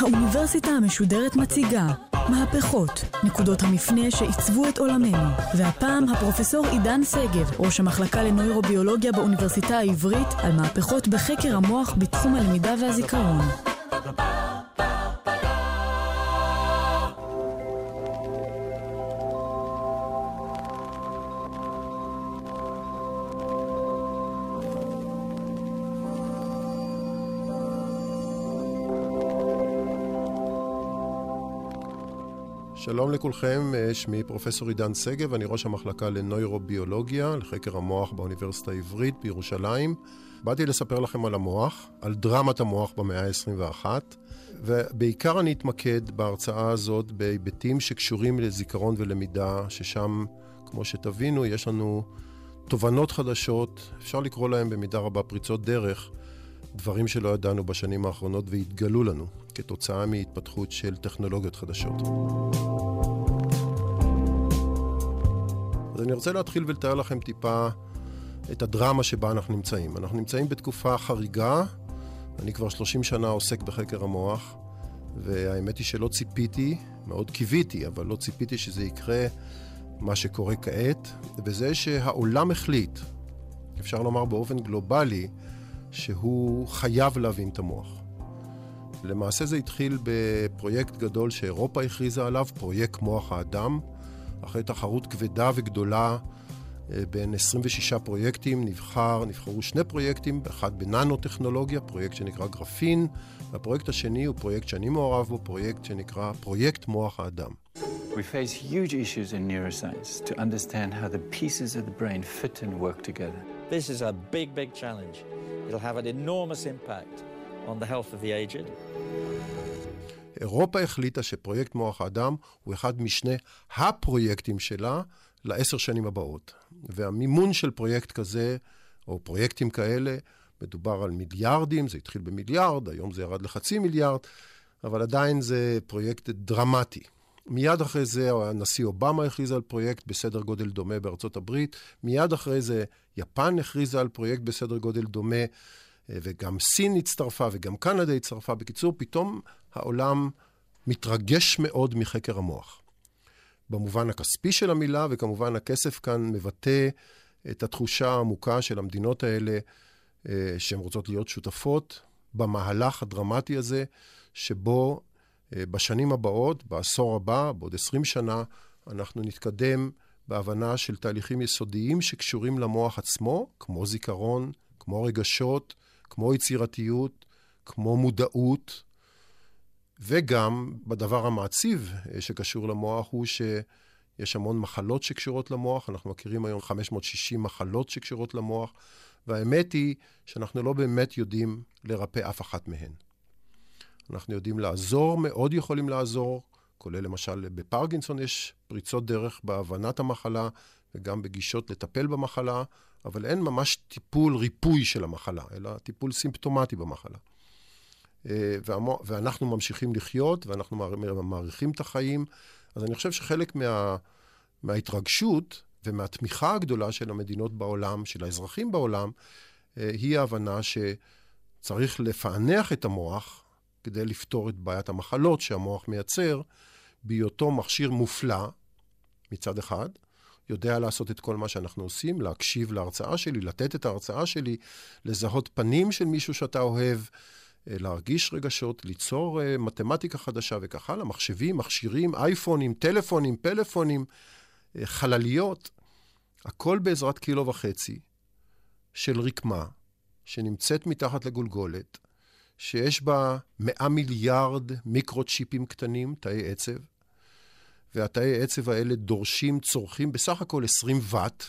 האוניברסיטה המשודרת מציגה מהפכות, נקודות המפנה שעיצבו את עולמנו. והפעם הפרופסור עידן שגב, ראש המחלקה לנוירוביולוגיה באוניברסיטה העברית, על מהפכות בחקר המוח בתחום הלמידה והזיכרון. שלום לכולכם, שמי פרופסור עידן שגב, אני ראש המחלקה לנוירוביולוגיה, לחקר המוח באוניברסיטה העברית בירושלים. באתי לספר לכם על המוח, על דרמת המוח במאה ה-21, ובעיקר אני אתמקד בהרצאה הזאת בהיבטים שקשורים לזיכרון ולמידה, ששם, כמו שתבינו, יש לנו תובנות חדשות, אפשר לקרוא להם במידה רבה פריצות דרך, דברים שלא ידענו בשנים האחרונות והתגלו לנו כתוצאה מהתפתחות של טכנולוגיות חדשות. אז אני רוצה להתחיל ולתאר לכם טיפה את הדרמה שבה אנחנו נמצאים. אנחנו נמצאים בתקופה חריגה, אני כבר 30 שנה עוסק בחקר המוח, והאמת היא שלא ציפיתי, מאוד קיוויתי, אבל לא ציפיתי שזה יקרה מה שקורה כעת, וזה שהעולם החליט, אפשר לומר באופן גלובלי, שהוא חייב להבין את המוח. למעשה זה התחיל בפרויקט גדול שאירופה הכריזה עליו, פרויקט מוח האדם. אחרי תחרות כבדה וגדולה אה, בין 26 פרויקטים, נבחר, נבחרו שני פרויקטים, אחד בננו-טכנולוגיה, פרויקט שנקרא גרפין, והפרויקט השני הוא פרויקט שאני מעורב בו, פרויקט שנקרא פרויקט מוח האדם. We face huge issues in neuroscience to understand how the pieces of the brain fit and work together. This is a big, big challenge. It'll have an enormous impact on the health of the aged. אירופה החליטה שפרויקט מוח האדם הוא אחד משני הפרויקטים שלה לעשר שנים הבאות. והמימון של פרויקט כזה, או פרויקטים כאלה, מדובר על מיליארדים, זה התחיל במיליארד, היום זה ירד לחצי מיליארד, אבל עדיין זה פרויקט דרמטי. מיד אחרי זה הנשיא אובמה הכריז על פרויקט בסדר גודל דומה בארצות הברית, מיד אחרי זה יפן הכריזה על פרויקט בסדר גודל דומה, וגם סין הצטרפה וגם קנדה הצטרפה. בקיצור, פתאום העולם מתרגש מאוד מחקר המוח. במובן הכספי של המילה, וכמובן הכסף כאן מבטא את התחושה העמוקה של המדינות האלה, שהן רוצות להיות שותפות במהלך הדרמטי הזה, שבו בשנים הבאות, בעשור הבא, בעוד 20 שנה, אנחנו נתקדם בהבנה של תהליכים יסודיים שקשורים למוח עצמו, כמו זיכרון, כמו רגשות, כמו יצירתיות, כמו מודעות, וגם בדבר המעציב שקשור למוח הוא שיש המון מחלות שקשורות למוח, אנחנו מכירים היום 560 מחלות שקשורות למוח, והאמת היא שאנחנו לא באמת יודעים לרפא אף אחת מהן. אנחנו יודעים לעזור, מאוד יכולים לעזור, כולל למשל בפרקינסון יש פריצות דרך בהבנת המחלה וגם בגישות לטפל במחלה, אבל אין ממש טיפול ריפוי של המחלה, אלא טיפול סימפטומטי במחלה. ואנחנו ממשיכים לחיות, ואנחנו מעריכים את החיים. אז אני חושב שחלק מה, מההתרגשות ומהתמיכה הגדולה של המדינות בעולם, של האזרחים בעולם, היא ההבנה שצריך לפענח את המוח כדי לפתור את בעיית המחלות שהמוח מייצר, בהיותו מכשיר מופלא מצד אחד, יודע לעשות את כל מה שאנחנו עושים, להקשיב להרצאה שלי, לתת את ההרצאה שלי, לזהות פנים של מישהו שאתה אוהב, להרגיש רגשות, ליצור מתמטיקה חדשה וכך הלאה, מחשבים, מכשירים, אייפונים, טלפונים, פלאפונים, חלליות, הכל בעזרת קילו וחצי של רקמה שנמצאת מתחת לגולגולת, שיש בה 100 מיליארד מיקרו-צ'יפים קטנים, תאי עצב, והתאי עצב האלה דורשים, צורכים בסך הכל 20 ואט,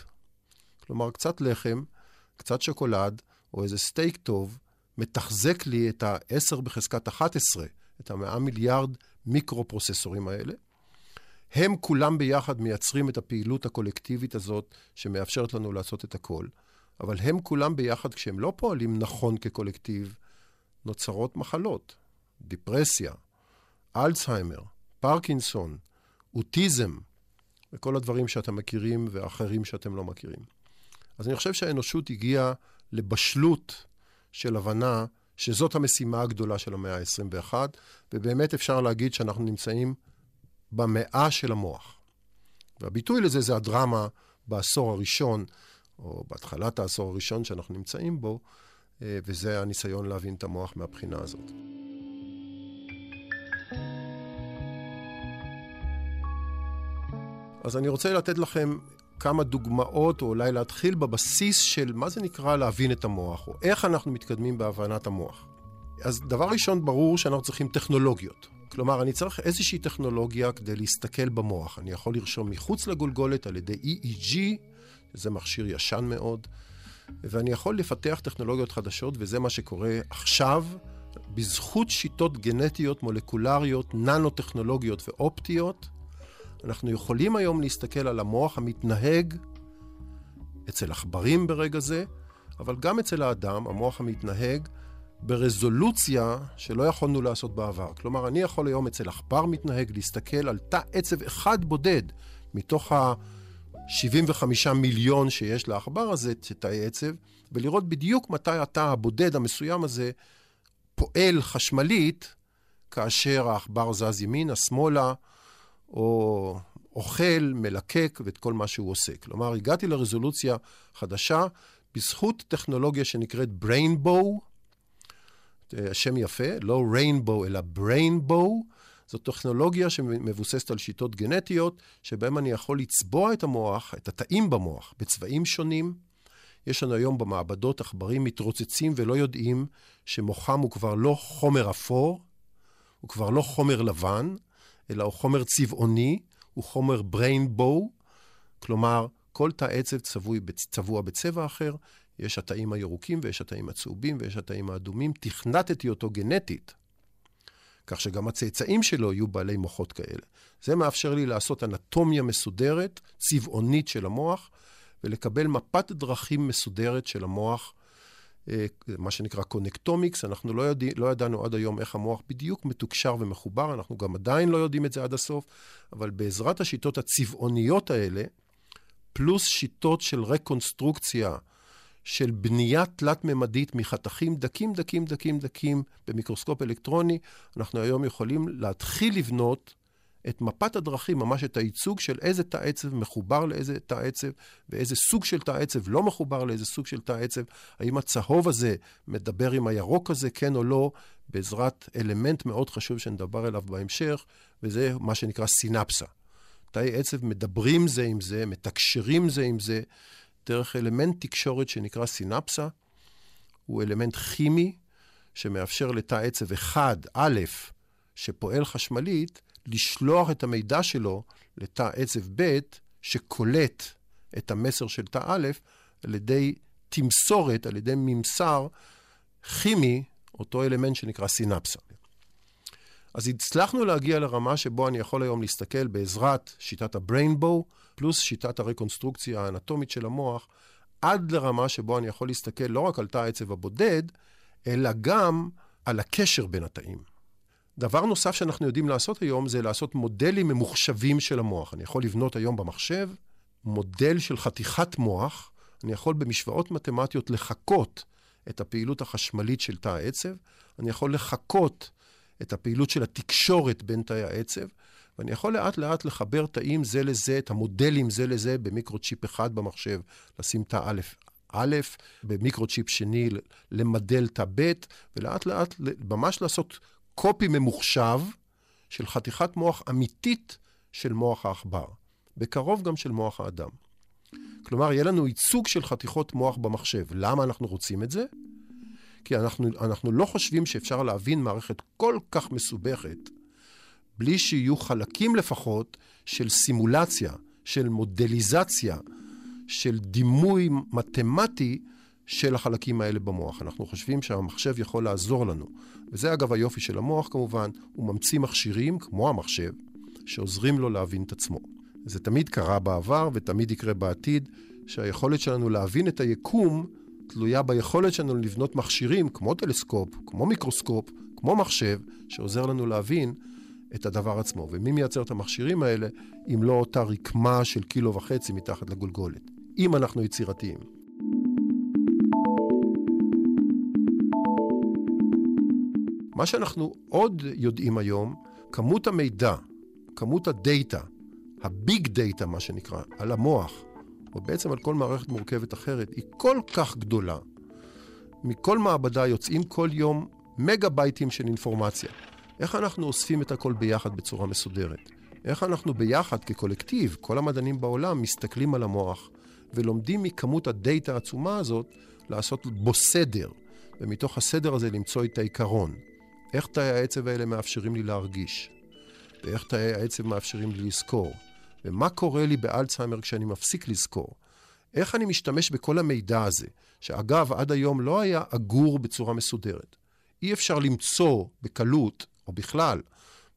כלומר קצת לחם, קצת שוקולד, או איזה סטייק טוב, מתחזק לי את ה-10 בחזקת 11, את ה-100 מיליארד מיקרו-פרוססורים האלה. הם כולם ביחד מייצרים את הפעילות הקולקטיבית הזאת, שמאפשרת לנו לעשות את הכל. אבל הם כולם ביחד, כשהם לא פועלים נכון כקולקטיב, נוצרות מחלות. דיפרסיה, אלצהיימר, פרקינסון, אוטיזם, וכל הדברים שאתם מכירים ואחרים שאתם לא מכירים. אז אני חושב שהאנושות הגיעה לבשלות של הבנה שזאת המשימה הגדולה של המאה ה-21, ובאמת אפשר להגיד שאנחנו נמצאים במאה של המוח. והביטוי לזה זה הדרמה בעשור הראשון, או בהתחלת העשור הראשון שאנחנו נמצאים בו, אה, וזה הניסיון להבין את המוח מהבחינה הזאת. אז אני רוצה לתת לכם כמה דוגמאות, או אולי להתחיל בבסיס של מה זה נקרא להבין את המוח, או איך אנחנו מתקדמים בהבנת המוח. אז דבר ראשון, ברור שאנחנו צריכים טכנולוגיות. כלומר, אני צריך איזושהי טכנולוגיה כדי להסתכל במוח. אני יכול לרשום מחוץ לגולגולת על ידי EEG, שזה מכשיר ישן מאוד, ואני יכול לפתח טכנולוגיות חדשות, וזה מה שקורה עכשיו, בזכות שיטות גנטיות, מולקולריות, ננו-טכנולוגיות ואופטיות, אנחנו יכולים היום להסתכל על המוח המתנהג אצל עכברים ברגע זה, אבל גם אצל האדם, המוח המתנהג ברזולוציה שלא יכולנו לעשות בעבר. כלומר, אני יכול היום אצל עכבר מתנהג להסתכל על תא עצב אחד בודד מתוך ה-75 מיליון שיש לעכבר הזה, תאי עצב, ולראות בדיוק מתי התא הבודד המסוים הזה פועל חשמלית כאשר העכבר זז ימינה, שמאלה, או אוכל, מלקק ואת כל מה שהוא עושה. כלומר, הגעתי לרזולוציה חדשה בזכות טכנולוגיה שנקראת Brainbow, השם יפה, לא Rainbow אלא Brainbow, זו טכנולוגיה שמבוססת על שיטות גנטיות, שבהן אני יכול לצבוע את המוח, את התאים במוח, בצבעים שונים. יש לנו היום במעבדות עכברים מתרוצצים ולא יודעים שמוחם הוא כבר לא חומר אפור, הוא כבר לא חומר לבן, אלא הוא חומר צבעוני, הוא חומר Brainbow, כלומר, כל תא עצב צבוע, צבוע בצבע אחר, יש התאים הירוקים ויש התאים הצהובים ויש התאים האדומים. תכנתתי אותו גנטית, כך שגם הצאצאים שלו יהיו בעלי מוחות כאלה. זה מאפשר לי לעשות אנטומיה מסודרת, צבעונית של המוח, ולקבל מפת דרכים מסודרת של המוח מה שנקרא connectomics, אנחנו לא, יודע, לא ידענו עד היום איך המוח בדיוק מתוקשר ומחובר, אנחנו גם עדיין לא יודעים את זה עד הסוף, אבל בעזרת השיטות הצבעוניות האלה, פלוס שיטות של רקונסטרוקציה, של בנייה תלת-ממדית מחתכים דקים, דקים, דקים, דקים במיקרוסקופ אלקטרוני, אנחנו היום יכולים להתחיל לבנות את מפת הדרכים, ממש את הייצוג של איזה תא עצב מחובר לאיזה תא עצב, ואיזה סוג של תא עצב לא מחובר לאיזה סוג של תא עצב, האם הצהוב הזה מדבר עם הירוק הזה, כן או לא, בעזרת אלמנט מאוד חשוב שנדבר עליו בהמשך, וזה מה שנקרא סינפסה. תאי עצב מדברים זה עם זה, מתקשרים זה עם זה, דרך אלמנט תקשורת שנקרא סינפסה. הוא אלמנט כימי שמאפשר לתא עצב אחד, א', שפועל חשמלית, לשלוח את המידע שלו לתא עצב ב', שקולט את המסר של תא א', על ידי תמסורת, על ידי ממסר כימי, אותו אלמנט שנקרא סינפסה. אז הצלחנו להגיע לרמה שבו אני יכול היום להסתכל בעזרת שיטת הבריינבו, פלוס שיטת הרקונסטרוקציה האנטומית של המוח, עד לרמה שבו אני יכול להסתכל לא רק על תא העצב הבודד, אלא גם על הקשר בין התאים. דבר נוסף שאנחנו יודעים לעשות היום זה לעשות מודלים ממוחשבים של המוח. אני יכול לבנות היום במחשב מודל של חתיכת מוח, אני יכול במשוואות מתמטיות לחקות את הפעילות החשמלית של תא העצב, אני יכול לחקות את הפעילות של התקשורת בין תאי העצב, ואני יכול לאט לאט לחבר תאים זה לזה, את המודלים זה לזה במיקרוצ'יפ אחד במחשב, לשים תא א', א', במיקרוצ'יפ שני למדל תא ב', ולאט לאט ממש לעשות קופי ממוחשב של חתיכת מוח אמיתית של מוח העכבר, בקרוב גם של מוח האדם. כלומר, יהיה לנו ייצוג של חתיכות מוח במחשב. למה אנחנו רוצים את זה? כי אנחנו, אנחנו לא חושבים שאפשר להבין מערכת כל כך מסובכת בלי שיהיו חלקים לפחות של סימולציה, של מודליזציה, של דימוי מתמטי של החלקים האלה במוח. אנחנו חושבים שהמחשב יכול לעזור לנו. וזה אגב היופי של המוח כמובן, הוא ממציא מכשירים, כמו המחשב, שעוזרים לו להבין את עצמו. זה תמיד קרה בעבר ותמיד יקרה בעתיד, שהיכולת שלנו להבין את היקום תלויה ביכולת שלנו לבנות מכשירים כמו טלסקופ, כמו מיקרוסקופ, כמו מחשב, שעוזר לנו להבין את הדבר עצמו. ומי מייצר את המכשירים האלה, אם לא אותה רקמה של קילו וחצי מתחת לגולגולת? אם אנחנו יצירתיים. מה שאנחנו עוד יודעים היום, כמות המידע, כמות הדאטה, ה big data, מה שנקרא, על המוח, או בעצם על כל מערכת מורכבת אחרת, היא כל כך גדולה. מכל מעבדה יוצאים כל יום מגה בייטים של אינפורמציה. איך אנחנו אוספים את הכל ביחד בצורה מסודרת? איך אנחנו ביחד כקולקטיב, כל המדענים בעולם, מסתכלים על המוח ולומדים מכמות הדאטה העצומה הזאת לעשות בו סדר, ומתוך הסדר הזה למצוא את העיקרון. איך תאי העצב האלה מאפשרים לי להרגיש? ואיך תאי העצב מאפשרים לי לזכור? ומה קורה לי באלצהיימר כשאני מפסיק לזכור? איך אני משתמש בכל המידע הזה, שאגב, עד היום לא היה אגור בצורה מסודרת. אי אפשר למצוא בקלות, או בכלל,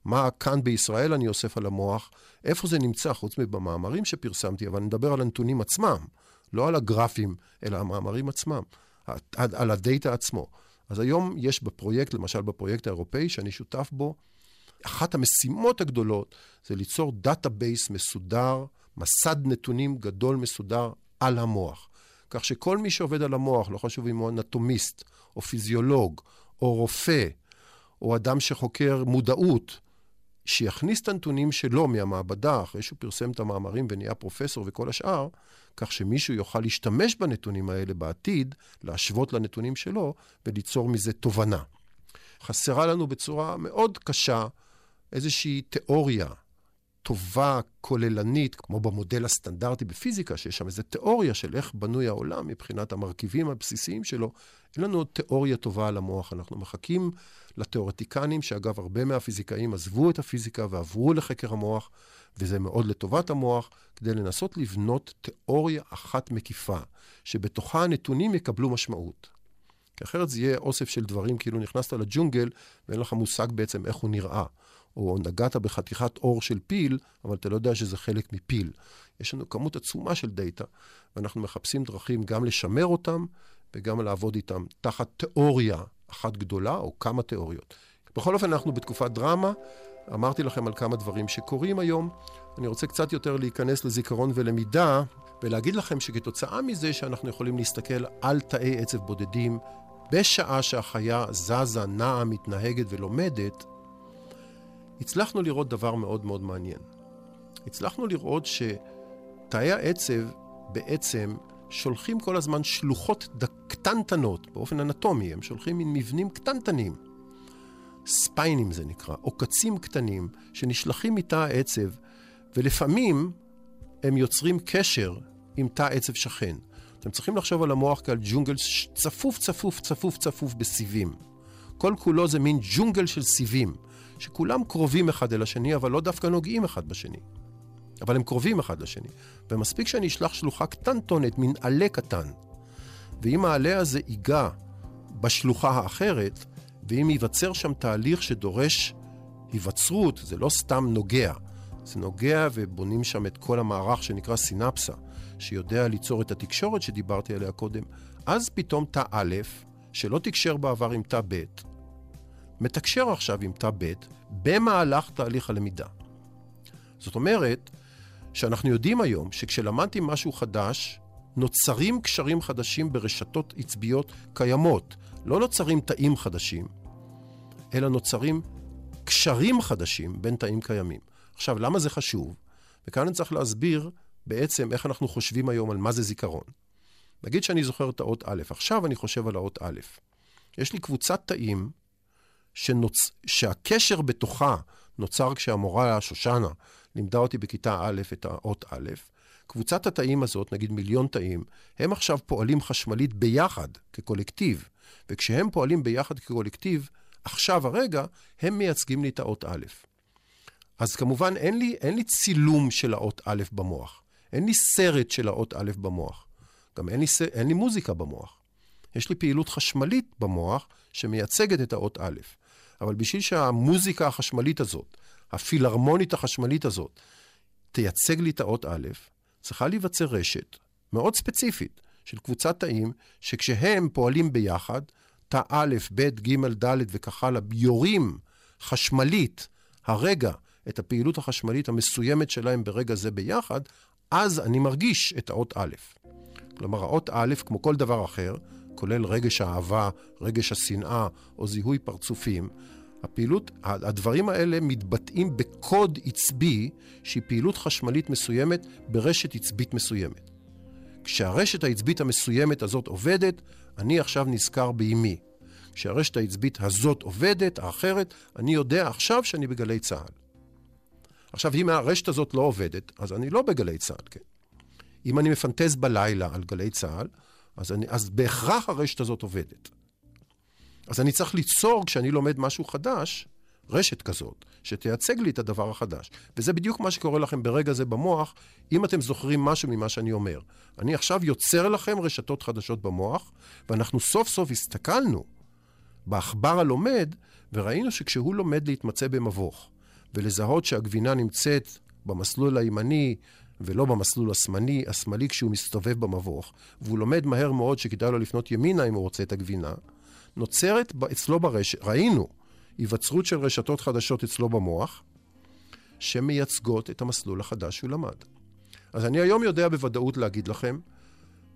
מה כאן בישראל אני אוסף על המוח, איפה זה נמצא, חוץ מבמאמרים שפרסמתי, אבל אני מדבר על הנתונים עצמם, לא על הגרפים, אלא המאמרים עצמם, על הדאטה עצמו. אז היום יש בפרויקט, למשל בפרויקט האירופאי, שאני שותף בו, אחת המשימות הגדולות זה ליצור database מסודר, מסד נתונים גדול מסודר על המוח. כך שכל מי שעובד על המוח, לא חשוב אם הוא אנטומיסט, או פיזיולוג, או רופא, או אדם שחוקר מודעות, שיכניס את הנתונים שלו מהמעבדה, אחרי שהוא פרסם את המאמרים ונהיה פרופסור וכל השאר, כך שמישהו יוכל להשתמש בנתונים האלה בעתיד, להשוות לנתונים שלו וליצור מזה תובנה. חסרה לנו בצורה מאוד קשה איזושהי תיאוריה טובה, כוללנית, כמו במודל הסטנדרטי בפיזיקה, שיש שם איזו תיאוריה של איך בנוי העולם מבחינת המרכיבים הבסיסיים שלו. אין לנו עוד תיאוריה טובה על המוח. אנחנו מחכים לתיאורטיקנים, שאגב, הרבה מהפיזיקאים עזבו את הפיזיקה ועברו לחקר המוח, וזה מאוד לטובת המוח, כדי לנסות לבנות תיאוריה אחת מקיפה, שבתוכה הנתונים יקבלו משמעות. כי אחרת זה יהיה אוסף של דברים, כאילו נכנסת לג'ונגל ואין לך מושג בעצם איך הוא נראה. או נגעת בחתיכת אור של פיל, אבל אתה לא יודע שזה חלק מפיל. יש לנו כמות עצומה של דאטה, ואנחנו מחפשים דרכים גם לשמר אותם וגם לעבוד איתם תחת תיאוריה אחת גדולה, או כמה תיאוריות. בכל אופן, אנחנו בתקופת דרמה. אמרתי לכם על כמה דברים שקורים היום. אני רוצה קצת יותר להיכנס לזיכרון ולמידה, ולהגיד לכם שכתוצאה מזה שאנחנו יכולים להסתכל על תאי עצב בודדים, בשעה שהחיה זזה, נעה, מתנהגת ולומדת, הצלחנו לראות דבר מאוד מאוד מעניין. הצלחנו לראות שתאי העצב בעצם שולחים כל הזמן שלוחות קטנטנות, באופן אנטומי, הם שולחים מין מבנים קטנטנים. ספיינים זה נקרא, עוקצים קטנים, שנשלחים מתא העצב, ולפעמים הם יוצרים קשר עם תא עצב שכן. אתם צריכים לחשוב על המוח כעל ג'ונגל צפוף, צפוף, צפוף, צפוף בסיבים. כל כולו זה מין ג'ונגל של סיבים. שכולם קרובים אחד אל השני, אבל לא דווקא נוגעים אחד בשני. אבל הם קרובים אחד לשני. ומספיק שאני אשלח שלוחה קטנטונת, מין עלה קטן, ואם העלה הזה ייגע בשלוחה האחרת, ואם ייווצר שם תהליך שדורש היווצרות, זה לא סתם נוגע, זה נוגע ובונים שם את כל המערך שנקרא סינפסה, שיודע ליצור את התקשורת שדיברתי עליה קודם, אז פתאום תא א', שלא תקשר בעבר עם תא ב', מתקשר עכשיו עם תא ב' במהלך תהליך הלמידה. זאת אומרת, שאנחנו יודעים היום שכשלמדתי משהו חדש, נוצרים קשרים חדשים ברשתות עצביות קיימות. לא נוצרים תאים חדשים, אלא נוצרים קשרים חדשים בין תאים קיימים. עכשיו, למה זה חשוב? וכאן אני צריך להסביר בעצם איך אנחנו חושבים היום על מה זה זיכרון. נגיד שאני זוכר את האות א', עכשיו אני חושב על האות א'. יש לי קבוצת תאים שנוצ... שהקשר בתוכה נוצר כשהמורה שושנה לימדה אותי בכיתה א' את האות א', קבוצת התאים הזאת, נגיד מיליון תאים, הם עכשיו פועלים חשמלית ביחד, כקולקטיב, וכשהם פועלים ביחד כקולקטיב, עכשיו, הרגע, הם מייצגים לי את האות א'. אז כמובן, אין לי, אין לי צילום של האות א' במוח. אין לי סרט של האות א' במוח. גם אין לי, אין לי מוזיקה במוח. יש לי פעילות חשמלית במוח שמייצגת את האות א'. אבל בשביל שהמוזיקה החשמלית הזאת, הפילהרמונית החשמלית הזאת, תייצג לי את האות א', צריכה להיווצר רשת, מאוד ספציפית של קבוצת תאים, שכשהם פועלים ביחד, תא א', ב', ג', ד' וכך הלאה, יורים חשמלית הרגע את הפעילות החשמלית המסוימת שלהם ברגע זה ביחד, אז אני מרגיש את האות א'. כלומר, האות א', כמו כל דבר אחר, כולל רגש האהבה, רגש השנאה או זיהוי פרצופים, הפעילות, הדברים האלה מתבטאים בקוד עצבי שהיא פעילות חשמלית מסוימת ברשת עצבית מסוימת. כשהרשת העצבית המסוימת הזאת עובדת, אני עכשיו נזכר באימי. כשהרשת העצבית הזאת עובדת, האחרת, אני יודע עכשיו שאני בגלי צה"ל. עכשיו, אם הרשת הזאת לא עובדת, אז אני לא בגלי צה"ל, כן? אם אני מפנטז בלילה על גלי צה"ל, אז, אני, אז בהכרח הרשת הזאת עובדת. אז אני צריך ליצור, כשאני לומד משהו חדש, רשת כזאת, שתייצג לי את הדבר החדש. וזה בדיוק מה שקורה לכם ברגע זה במוח, אם אתם זוכרים משהו ממה שאני אומר. אני עכשיו יוצר לכם רשתות חדשות במוח, ואנחנו סוף סוף הסתכלנו בעכבר הלומד, וראינו שכשהוא לומד להתמצא במבוך, ולזהות שהגבינה נמצאת במסלול הימני ולא במסלול השמאלי, השמאלי כשהוא מסתובב במבוך, והוא לומד מהר מאוד שכדאי לו לפנות ימינה אם הוא רוצה את הגבינה, נוצרת אצלו ברשת, ראינו היווצרות של רשתות חדשות אצלו במוח, שמייצגות את המסלול החדש שהוא למד. אז אני היום יודע בוודאות להגיד לכם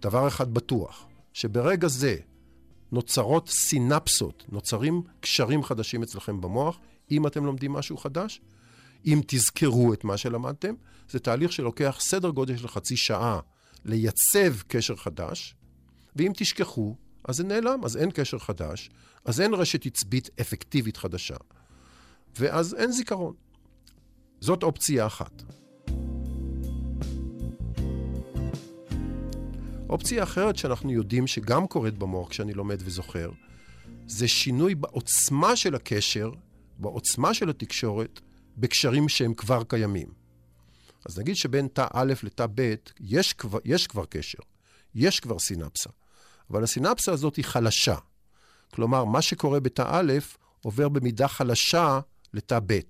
דבר אחד בטוח, שברגע זה נוצרות סינפסות, נוצרים קשרים חדשים אצלכם במוח, אם אתם לומדים משהו חדש, אם תזכרו את מה שלמדתם, זה תהליך שלוקח סדר גודל של חצי שעה לייצב קשר חדש, ואם תשכחו, אז זה נעלם, אז אין קשר חדש, אז אין רשת עצבית אפקטיבית חדשה, ואז אין זיכרון. זאת אופציה אחת. אופציה אחרת שאנחנו יודעים שגם קורית במוח כשאני לומד וזוכר, זה שינוי בעוצמה של הקשר, בעוצמה של התקשורת, בקשרים שהם כבר קיימים. אז נגיד שבין תא א' לתא ב' יש כבר, יש כבר קשר, יש כבר סינפסה, אבל הסינפסה הזאת היא חלשה. כלומר, מה שקורה בתא א' עובר במידה חלשה לתא ב'.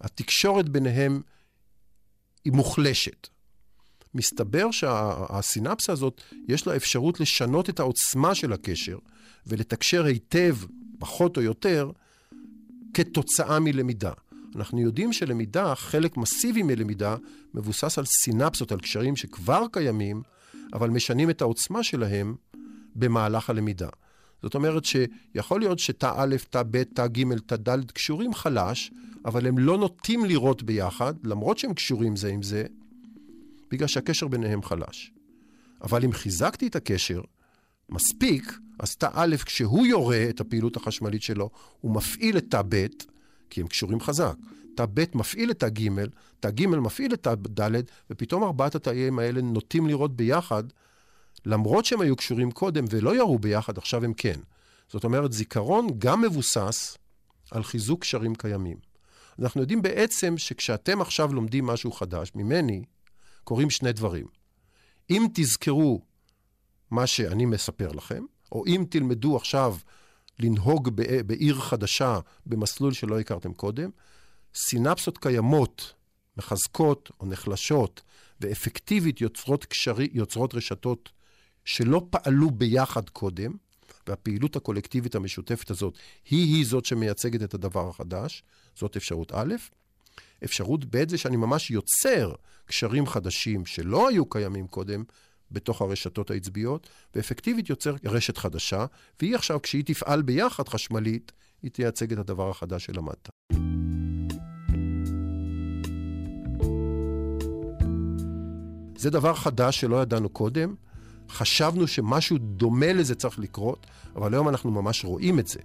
התקשורת ביניהם היא מוחלשת. מסתבר שהסינפסה הזאת, יש לה אפשרות לשנות את העוצמה של הקשר ולתקשר היטב, פחות או יותר, כתוצאה מלמידה. אנחנו יודעים שלמידה, חלק מסיבי מלמידה, מבוסס על סינפסות, על קשרים שכבר קיימים, אבל משנים את העוצמה שלהם במהלך הלמידה. זאת אומרת שיכול להיות שתא א', תא ב', תא ג', תא ד' קשורים חלש, אבל הם לא נוטים לראות ביחד, למרות שהם קשורים זה עם זה, בגלל שהקשר ביניהם חלש. אבל אם חיזקתי את הקשר מספיק, אז תא א', כשהוא יורה את הפעילות החשמלית שלו, הוא מפעיל את תא ב', כי הם קשורים חזק. תא ב' מפעיל את תא ג', תא ג' מפעיל את תא ד', ופתאום ארבעת התאים האלה נוטים לראות ביחד, למרות שהם היו קשורים קודם ולא ירו ביחד, עכשיו הם כן. זאת אומרת, זיכרון גם מבוסס על חיזוק קשרים קיימים. אנחנו יודעים בעצם שכשאתם עכשיו לומדים משהו חדש, ממני, קורים שני דברים. אם תזכרו מה שאני מספר לכם, או אם תלמדו עכשיו לנהוג בעיר חדשה במסלול שלא הכרתם קודם, סינפסות קיימות, מחזקות או נחלשות ואפקטיבית יוצרות, קשרי, יוצרות רשתות שלא פעלו ביחד קודם, והפעילות הקולקטיבית המשותפת הזאת היא-היא זאת שמייצגת את הדבר החדש, זאת אפשרות א'. אפשרות ב' זה שאני ממש יוצר קשרים חדשים שלא היו קיימים קודם בתוך הרשתות העצביות, ואפקטיבית יוצר רשת חדשה, והיא עכשיו, כשהיא תפעל ביחד חשמלית, היא תייצג את הדבר החדש שלמדת. זה דבר חדש שלא ידענו קודם. חשבנו שמשהו דומה לזה צריך לקרות, אבל היום אנחנו ממש רואים את זה.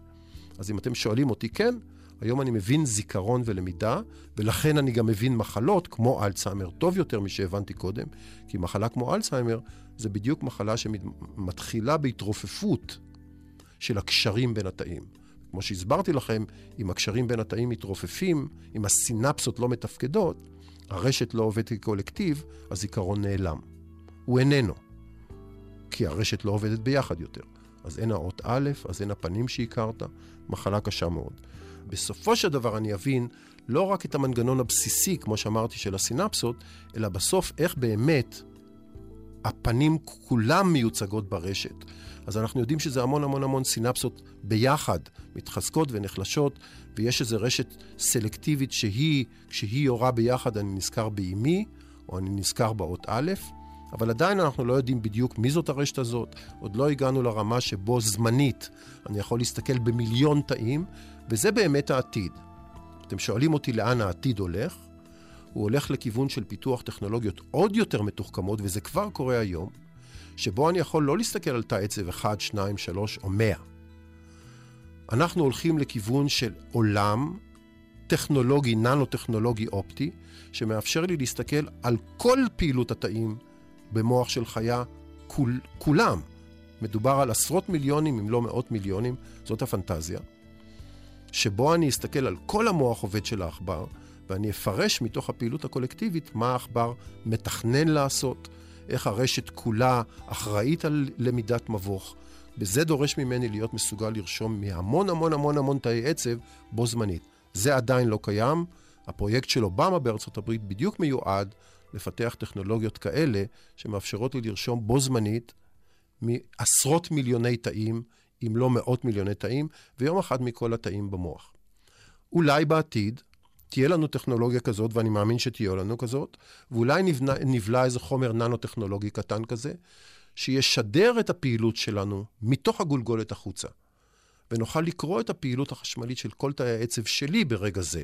אז אם אתם שואלים אותי, כן, היום אני מבין זיכרון ולמידה, ולכן אני גם מבין מחלות כמו אלצהיימר טוב יותר משהבנתי קודם, כי מחלה כמו אלצהיימר זה בדיוק מחלה שמתחילה בהתרופפות של הקשרים בין התאים. כמו שהסברתי לכם, אם הקשרים בין התאים מתרופפים, אם הסינפסות לא מתפקדות, הרשת לא עובדת כקולקטיב, הזיכרון נעלם. הוא איננו, כי הרשת לא עובדת ביחד יותר. אז אין האות א', אז אין הפנים שהכרת, מחלה קשה מאוד. בסופו של דבר אני אבין לא רק את המנגנון הבסיסי, כמו שאמרתי, של הסינפסות, אלא בסוף איך באמת הפנים כולם מיוצגות ברשת. אז אנחנו יודעים שזה המון המון המון סינפסות ביחד, מתחזקות ונחלשות, ויש איזו רשת סלקטיבית שהיא, כשהיא יורה ביחד, אני נזכר באימי, או אני נזכר באות א', אבל עדיין אנחנו לא יודעים בדיוק מי זאת הרשת הזאת. עוד לא הגענו לרמה שבו זמנית אני יכול להסתכל במיליון תאים, וזה באמת העתיד. אתם שואלים אותי לאן העתיד הולך? הוא הולך לכיוון של פיתוח טכנולוגיות עוד יותר מתוחכמות, וזה כבר קורה היום, שבו אני יכול לא להסתכל על תא עצב 1, 2, 3 או 100. אנחנו הולכים לכיוון של עולם טכנולוגי, ננו-טכנולוגי אופטי, שמאפשר לי להסתכל על כל פעילות התאים במוח של חיה, כול, כולם. מדובר על עשרות מיליונים, אם לא מאות מיליונים, זאת הפנטזיה, שבו אני אסתכל על כל המוח עובד של העכבר, ואני אפרש מתוך הפעילות הקולקטיבית מה העכבר מתכנן לעשות, איך הרשת כולה אחראית על למידת מבוך. וזה דורש ממני להיות מסוגל לרשום מהמון המון המון המון תאי עצב בו זמנית. זה עדיין לא קיים. הפרויקט של אובמה בארצות הברית בדיוק מיועד לפתח טכנולוגיות כאלה שמאפשרות לי לרשום בו זמנית מעשרות מיליוני תאים, אם לא מאות מיליוני תאים, ויום אחד מכל התאים במוח. אולי בעתיד תהיה לנו טכנולוגיה כזאת, ואני מאמין שתהיה לנו כזאת, ואולי נבנה, נבלע איזה חומר ננו-טכנולוגי קטן כזה, שישדר את הפעילות שלנו מתוך הגולגולת החוצה, ונוכל לקרוא את הפעילות החשמלית של כל תאי העצב שלי ברגע זה.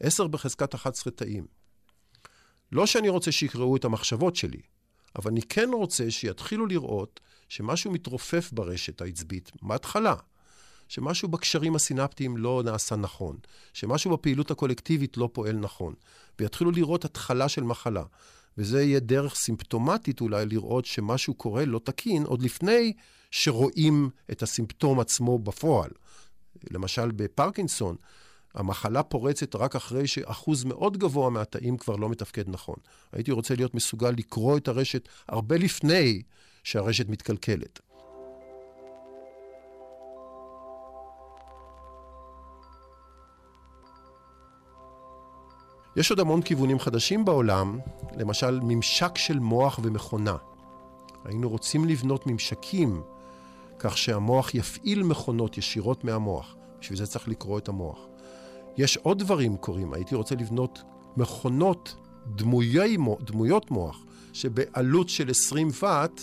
10 בחזקת 11 תאים. לא שאני רוצה שיקראו את המחשבות שלי, אבל אני כן רוצה שיתחילו לראות שמשהו מתרופף ברשת העצבית מההתחלה. שמשהו בקשרים הסינפטיים לא נעשה נכון, שמשהו בפעילות הקולקטיבית לא פועל נכון, ויתחילו לראות התחלה של מחלה. וזה יהיה דרך סימפטומטית אולי לראות שמשהו קורה לא תקין, עוד לפני שרואים את הסימפטום עצמו בפועל. למשל בפרקינסון, המחלה פורצת רק אחרי שאחוז מאוד גבוה מהתאים כבר לא מתפקד נכון. הייתי רוצה להיות מסוגל לקרוא את הרשת הרבה לפני שהרשת מתקלקלת. יש עוד המון כיוונים חדשים בעולם, למשל ממשק של מוח ומכונה. היינו רוצים לבנות ממשקים כך שהמוח יפעיל מכונות ישירות מהמוח. בשביל זה צריך לקרוא את המוח. יש עוד דברים קורים. הייתי רוצה לבנות מכונות דמויי, דמויות מוח, שבעלות של 20 ואט,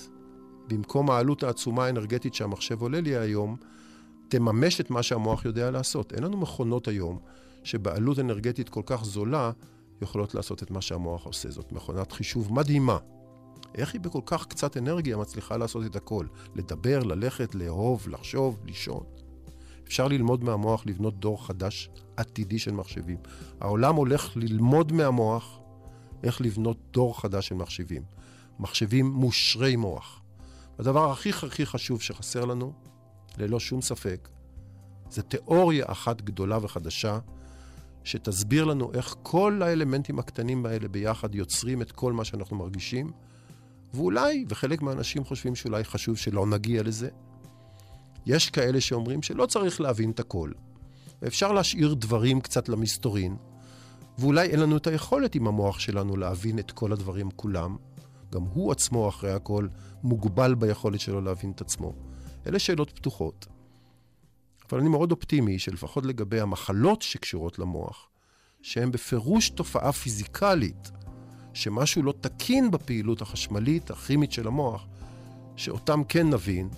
במקום העלות העצומה האנרגטית שהמחשב עולה לי היום, תממש את מה שהמוח יודע לעשות. אין לנו מכונות היום שבעלות אנרגטית כל כך זולה, יכולות לעשות את מה שהמוח עושה. זאת מכונת חישוב מדהימה. איך היא בכל כך קצת אנרגיה מצליחה לעשות את הכל? לדבר, ללכת, לאהוב, לחשוב, לישון. אפשר ללמוד מהמוח לבנות דור חדש עתידי של מחשבים. העולם הולך ללמוד מהמוח איך לבנות דור חדש של מחשבים. מחשבים מושרי מוח. הדבר הכי הכי חשוב שחסר לנו, ללא שום ספק, זה תיאוריה אחת גדולה וחדשה שתסביר לנו איך כל האלמנטים הקטנים האלה ביחד יוצרים את כל מה שאנחנו מרגישים, ואולי, וחלק מהאנשים חושבים שאולי חשוב שלא נגיע לזה, יש כאלה שאומרים שלא צריך להבין את הכל, ואפשר להשאיר דברים קצת למסתורין, ואולי אין לנו את היכולת עם המוח שלנו להבין את כל הדברים כולם. גם הוא עצמו, אחרי הכל, מוגבל ביכולת שלו להבין את עצמו. אלה שאלות פתוחות. אבל אני מאוד אופטימי שלפחות לגבי המחלות שקשורות למוח, שהן בפירוש תופעה פיזיקלית, שמשהו לא תקין בפעילות החשמלית, הכימית של המוח, שאותם כן נבין,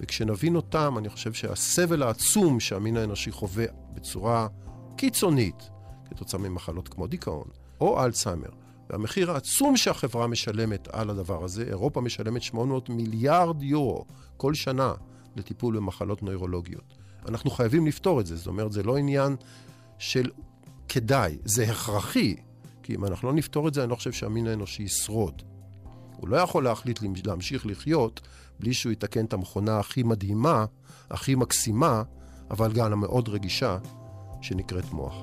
וכשנבין אותם, אני חושב שהסבל העצום שהמין האנושי חווה בצורה קיצונית, כתוצאה ממחלות כמו דיכאון או אלצהיימר, והמחיר העצום שהחברה משלמת על הדבר הזה, אירופה משלמת 800 מיליארד יורו כל שנה לטיפול במחלות נוירולוגיות. אנחנו חייבים לפתור את זה. זאת אומרת, זה לא עניין של כדאי, זה הכרחי. כי אם אנחנו לא נפתור את זה, אני לא חושב שהמין האנושי ישרוד. הוא לא יכול להחליט להמשיך לחיות בלי שהוא יתקן את המכונה הכי מדהימה, הכי מקסימה, אבל גם המאוד רגישה, שנקראת מוח.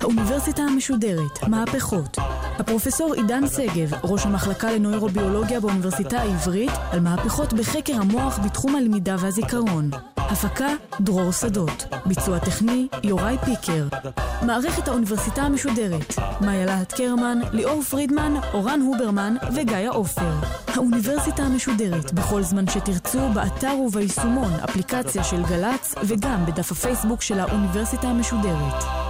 האוניברסיטה המשודרת, מהפכות. הפרופסור עידן שגב, ראש המחלקה לנוירוביולוגיה באוניברסיטה העברית, על מהפכות בחקר המוח בתחום הלמידה והזיכרון. הפקה דרור שדות. ביצוע טכני יוראי פיקר. מערכת האוניברסיטה המשודרת. מאיה להט קרמן, ליאור פרידמן, אורן הוברמן וגיא עופר. האוניברסיטה המשודרת, בכל זמן שתרצו, באתר וביישומון, אפליקציה של גל"צ, וגם בדף הפייסבוק של האוניברסיטה המשודרת.